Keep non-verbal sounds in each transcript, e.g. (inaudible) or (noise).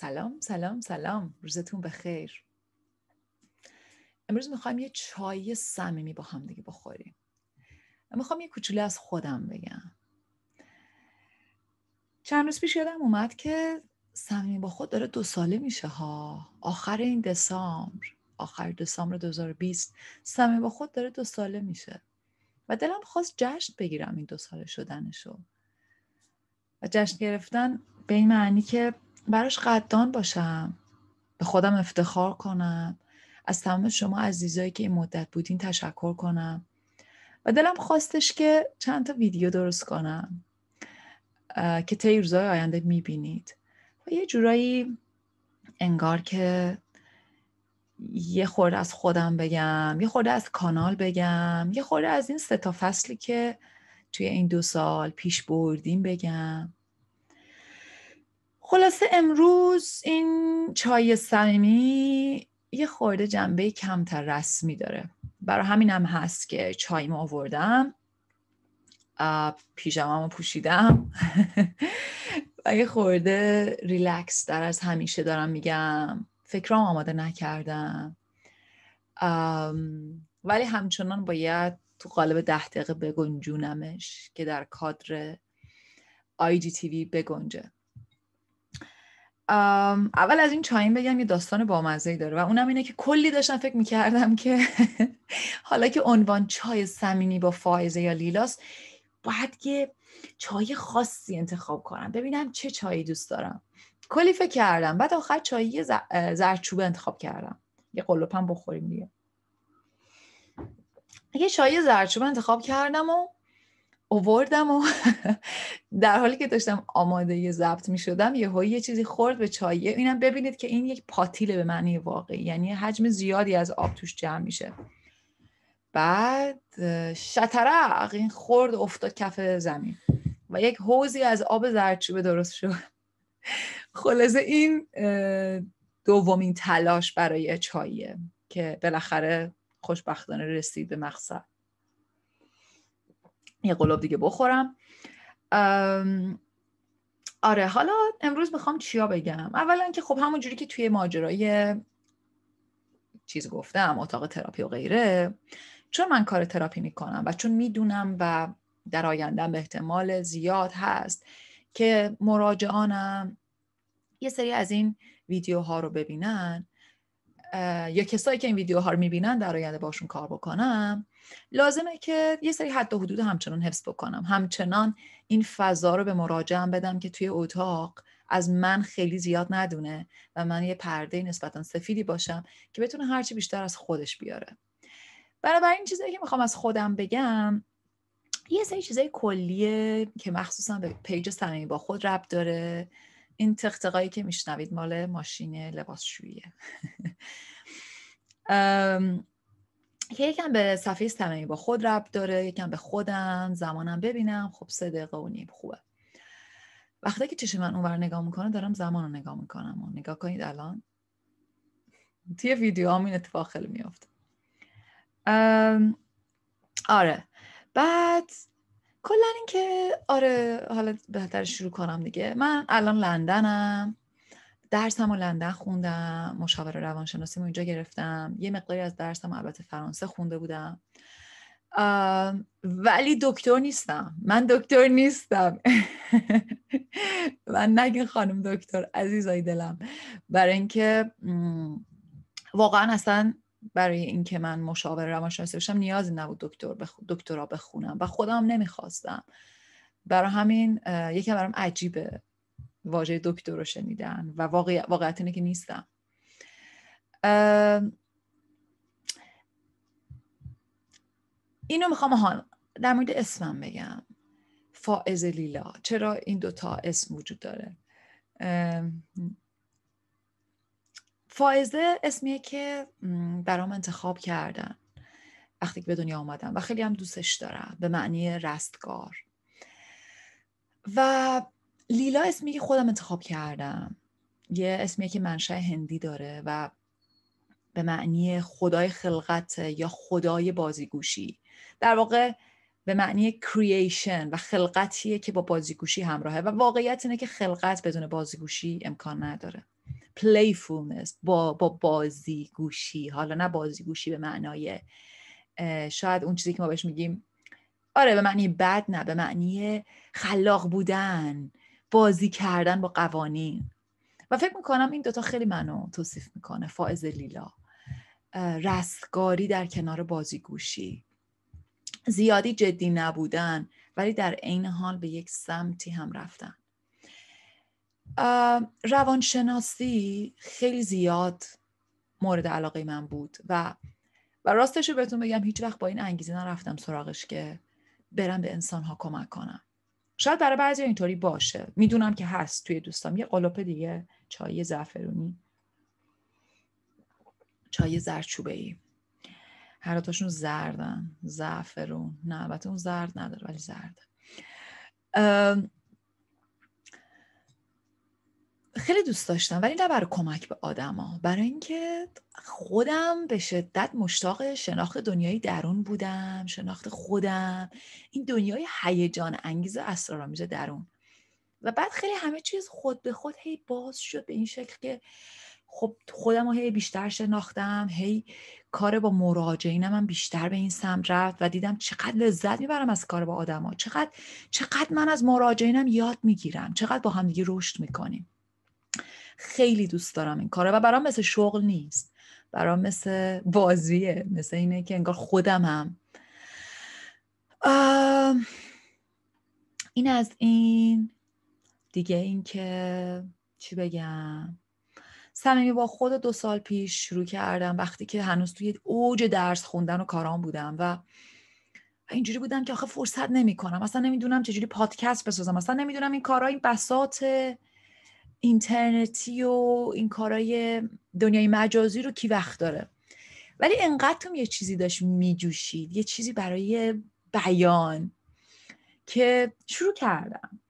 سلام سلام سلام. روزتون بخیر. امروز می‌خوایم یه چای صمیمی با هم دیگه بخوریم. می‌خوام یه کوچولو از خودم بگم. چند روز پیش یادم اومد که صمیمی با خود داره دو ساله میشه ها. آخر این دسامبر. آخر دسامبر 2020 صمیمی با خود داره دو ساله میشه. و دلم خواست جشن بگیرم این دو ساله شدنشو. و جشن گرفتن به این معنی که براش قدردان باشم. به خودم افتخار کنم. از تمام شما عزیزایی که این مدت بودین تشکر کنم. و دلم خواستش که چند تا ویدیو درست کنم. که طی روزهای آینده می‌بینید. و یه جورایی انگار که یه خورده از خودم بگم یه خورده از کانال بگم یه خورده از این سه تا فصلی که توی این دو سال پیش بردیم بگم. خلاصه امروز این چای صمیمی یه خورده جنبه کمتر رسمی داره. برای همین هم هست که چای ما آوردم. پیژاممو پوشیدم. و (laughs) یه خورده ریلکس در از همیشه دارم میگم. فکرام آماده نکردم. ولی همچنان باید تو قالب ده دقیقه بگنجونمش که در کادر آی جی تیوی بگنجه. اول از این چایم بگم یه داستان بامزه داره و اونم اینه که کلی داشتم فکر می‌کردم که (laughs) حالا که عنوان چای سمینی با فائزه یا لیلاس باید یه چای خاصی انتخاب کنم ببینم چه چایی دوست دارم. کلی فکر کردم. بعد آخر چایی زرچوبه انتخاب کردم. یه قلوپم بخوریم دیگه. یه چای زرچوبه انتخاب کردم و اووردم و (laughs) در حالی که داشتم آماده ضبط می شدم یه یه چیزی خورد به چایه اینم ببینید که این یک پاتیله به معنی واقعی یعنی حجم زیادی از آب توش جمع میشه. بعد شطرق این خورد افتاد کف زمین و یک حوزی از آب زردچوبه درست شد. (laughs) خلاصه این دومین تلاش برای چاییه که بالاخره خوشبختانه رسید به مقصد. یه قلوب دیگه بخورم. آره حالا امروز می‌خوام چیا بگم؟ اولا که خب همون جوری که توی ماجرای چیز گفتم اتاق تراپی و غیره چون من کار تراپی می‌کنم و چون می‌دونم و در آینده به احتمال زیاد هست که مراجعانم یه سری از این ویدیوها رو ببینن یا کسایی که این ویدیوها رو می‌بینن در آینده باشون کار بکنم. لازمه که یه سری حد و حدود همچنان حفظ بکنم. همچنان این فضا رو به مراجعم بدم که توی اتاق از من خیلی زیاد ندونه و من یه پرده نسبتا سفیدی باشم که بتونه هرچی بیشتر از خودش بیاره. این چیزایی که می‌خوام از خودم بگم یه سری چیزای کلیه که مخصوصا به پیج صمیمی با خود ربط داره. این تختقایی که میشنوید مال ماشین لباسشوییه. (laughs) که یکم به صفحه صمیمی با خود ربط داره یکم به خودم زمانم ببینم. خب سه دقیقه و نیم خوبه. وقتی که چشم من اونور نگاه می‌کنه دارم زمان رو نگاه می‌کنم. و نگاه کنید الان. توی ویدیو هم این اتفاق خیلی میافته آره. بعد کلا اینکه آره حالا بهتر شروع کنم دیگه. من الان لندنم. درسم و لندن خوندم. مشاور روانشناسی اینجا گرفتم. یه مقداری از درسم البته فرانسه خونده بودم. ولی دکتر نیستم. من دکتر نیستم. (laughs) من نگه خانم دکتر عزیزای دلم. برای اینکه واقعا اصلا برای اینکه من مشاور روانشناسی بشم نیازی نبود دکتر بخ... دکترا بخونم و خودم نمی‌خواستم. برای همین یکم برام عجیبه واژه دکتر رو شنیدن و واقع... واقعیت اینه که نیستم. اینو می‌خوام در مورد اسمم بگم. فائز لیلا. چرا این دوتا اسم وجود داره؟ فائزه اسمیه که برام انتخاب کردن وقتی که به دنیا آمدم و خیلی هم دوستش دارم به معنی رستگار. و لیلا اسمی که خودم انتخاب کردم یه اسمیه که منشأ هندی داره و به معنی خدای خلقت یا خدای بازیگوشی. در واقع به معنی کرییشن و خلقتیه که با بازیگوشی همراهه و واقعیت اینه که خلقت بدون بازیگوشی امکان نداره. پلیفولنس با, با بازی گوشی حالا نه بازی گوشی به معنای شاید اون چیزی که ما بهش میگیم آره به معنی بد نه به معنی خلاق بودن بازی کردن با قوانین. و فکر می‌کنم این دوتا خیلی منو توصیف می‌کنه فائز لیلا. رستگاری در کنار بازیگوشی. زیادی جدی نبودن ولی در عین حال به یک سمتی هم رفتن. روانشناسی خیلی زیاد مورد علاقه من بود و و راستش رو بهتون بگم هیچ وقت با این انگیزه نرفتم سراغش که برم به انسان ها کمک کنم. شاید برای بعضی اینطوری باشه. می‌دونم که هست توی دوستام. یه قلوپ دیگه چای زعفرونی. چای زرچوبه ای هر دوتاشون زردن. زعفرون. نه البته اون زرد نداره ولی زرده خیلی دوست داشتم ولی نه برای کمک به آدما. برای اینکه خودم به شدت مشتاق شناخت دنیای درون بودم شناخت خودم. این دنیای هیجان انگیز اسرارآمیز درون. و بعد خیلی همه چیز خود به خود هی باز شد به این شکل که خب خودم رو هی بیشتر شناختم هی کار با مراجعینم من بیشتر به این سمت رفت و دیدم چقدر لذت می‌برم از کار با آدما. چقدر چقدر من از مراجعینم یاد می‌گیرم. چقدر با هم دیگه رشد می‌کنیم. خیلی دوست دارم این کاره و برام مثل شغل نیست. برام مثل بازیه مثل اینه که انگار خودم هم. این از این. دیگه این که چی بگم. صمیمی با خود دو سال پیش شروع کردم وقتی که هنوز توی اوج درس خوندن و کارام بودم و اینجوری بودم که آخه فرصت نمی کنم اصلا نمی‌دونم چجوری پادکست بسازم. اصلا نمی‌دونم این کارها این بساط اینترنتی و این کارهای دنیای مجازی رو کی وقت داره. ولی انقدر یه چیزی داشت میجوشید یه چیزی برای بیان که شروع کردم.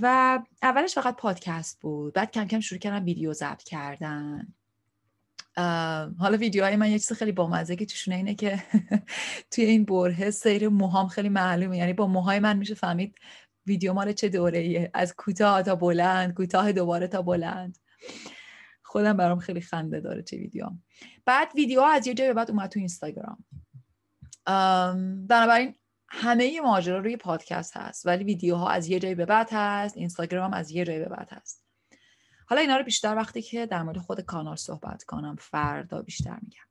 و اولش فقط پادکست بود بعد کم کم شروع کردم ویدیو ضبط کردن. حالا ویدیوهای من یه چیز خیلی بامزه که توشونه اینه که (laughs) توی این بره سیر موهام خیلی معلومه. یعنی با موهای من میشه فهمید ویدیو مال چه دوره ایه از کوتاه تا بلند کوتاه دوباره تا بلند. خودم برام خیلی خنده داره چه ویدیو. بعد ویدیو از یه جای بعد اومد تو اینستاگرام. بنابراین همه ماجرا روی پادکست هست ولی ویدیوها از یه جای به بعد هست اینستاگرام از یه جای به بعد هست. حالا اینا رو بیشتر وقتی که در مورد خود کانال صحبت کنم فردا بیشتر میگم.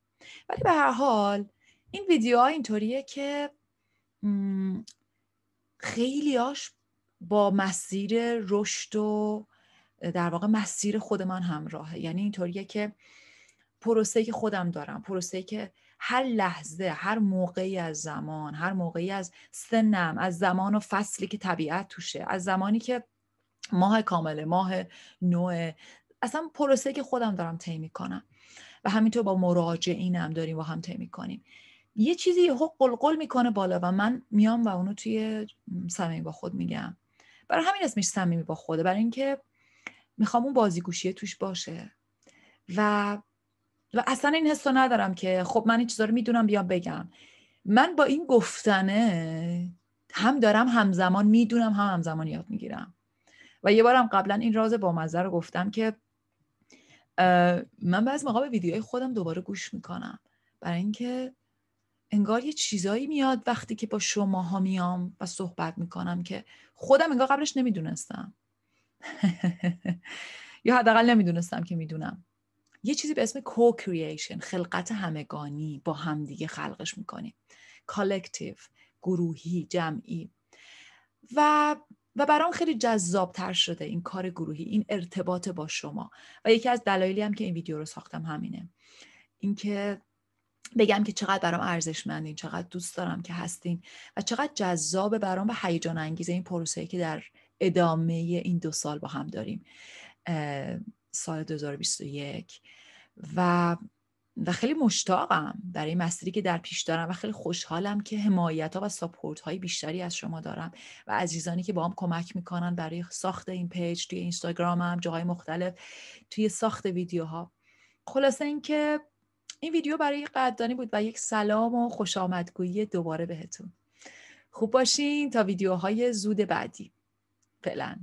ولی به هر حال این ویدیوها اینطوریه که خیلیاش با مسیر رشد و در واقع مسیر خود من همراهه. یعنی اینطوریه که پروسه که خودم دارم پروسه که هر لحظه هر موقعی از زمان هر موقعی از سنم از زمان و فصلی که طبیعت توشه از زمانی که ماه کامله ماه نوع اصلا پروسه که خودم دارم طی می‌کنم. و همینطور با مراجعینم داریم با هم طی می‌کنیم. یه چیزی یهو قلقل می‌کنه بالا و من میام و اونو توی صمیم با خود میگم. برای همین اسمش صمیمی با خوده برای اینکه می‌خوام اون بازیگوشی توش باشه. و و اصلا این حس ندارم که خب من این چیزا رو می‌دونم بیام بگم. من با این گفتنه هم دارم همزمان می‌دونم هم همزمان یاد می‌گیرم. و یه بارم قبلا این راز با مزه رو گفتم که من بعض موقع به ویدیوهای خودم دوباره گوش می‌کنم. برای اینکه انگار یه چیزایی میاد وقتی که با شماها میام و صحبت می‌کنم که خودم انگار قبلش نمی‌دونستم. (laughs) یا حداقل نمی‌دونستم که می‌دونم. یه چیزی به اسم co-creation خلقت همگانی با همدیگه خلقش می‌کنیم. collective گروهی جمعی. و و برام خیلی جذابتر شده این کار گروهی این ارتباط با شما. و یکی از دلایلی هم که این ویدیو رو ساختم همینه. اینکه بگم که چقدر برام ارزشمندین چقدر دوست دارم که هستین و چقدر جذاب برام و هیجان انگیز این پروسه که در ادامه این دو سال با هم داریم سال 2021 و و خیلی مشتاقم برای مسیری که در پیش دارم و خیلی خوشحالم که حمایت ها و ساپورت های بیشتری از شما دارم و عزیزانی که با هم کمک می‌کنن برای ساخت این پیج توی اینستاگرامم جاهای مختلف توی ساخت ویدیوها. خلاصه اینکه این ویدیو برای قدردانی بود و یک سلام و خوش آمدگویی دوباره بهتون. خوب باشین تا ویدیوهای زود بعدی. فعلا.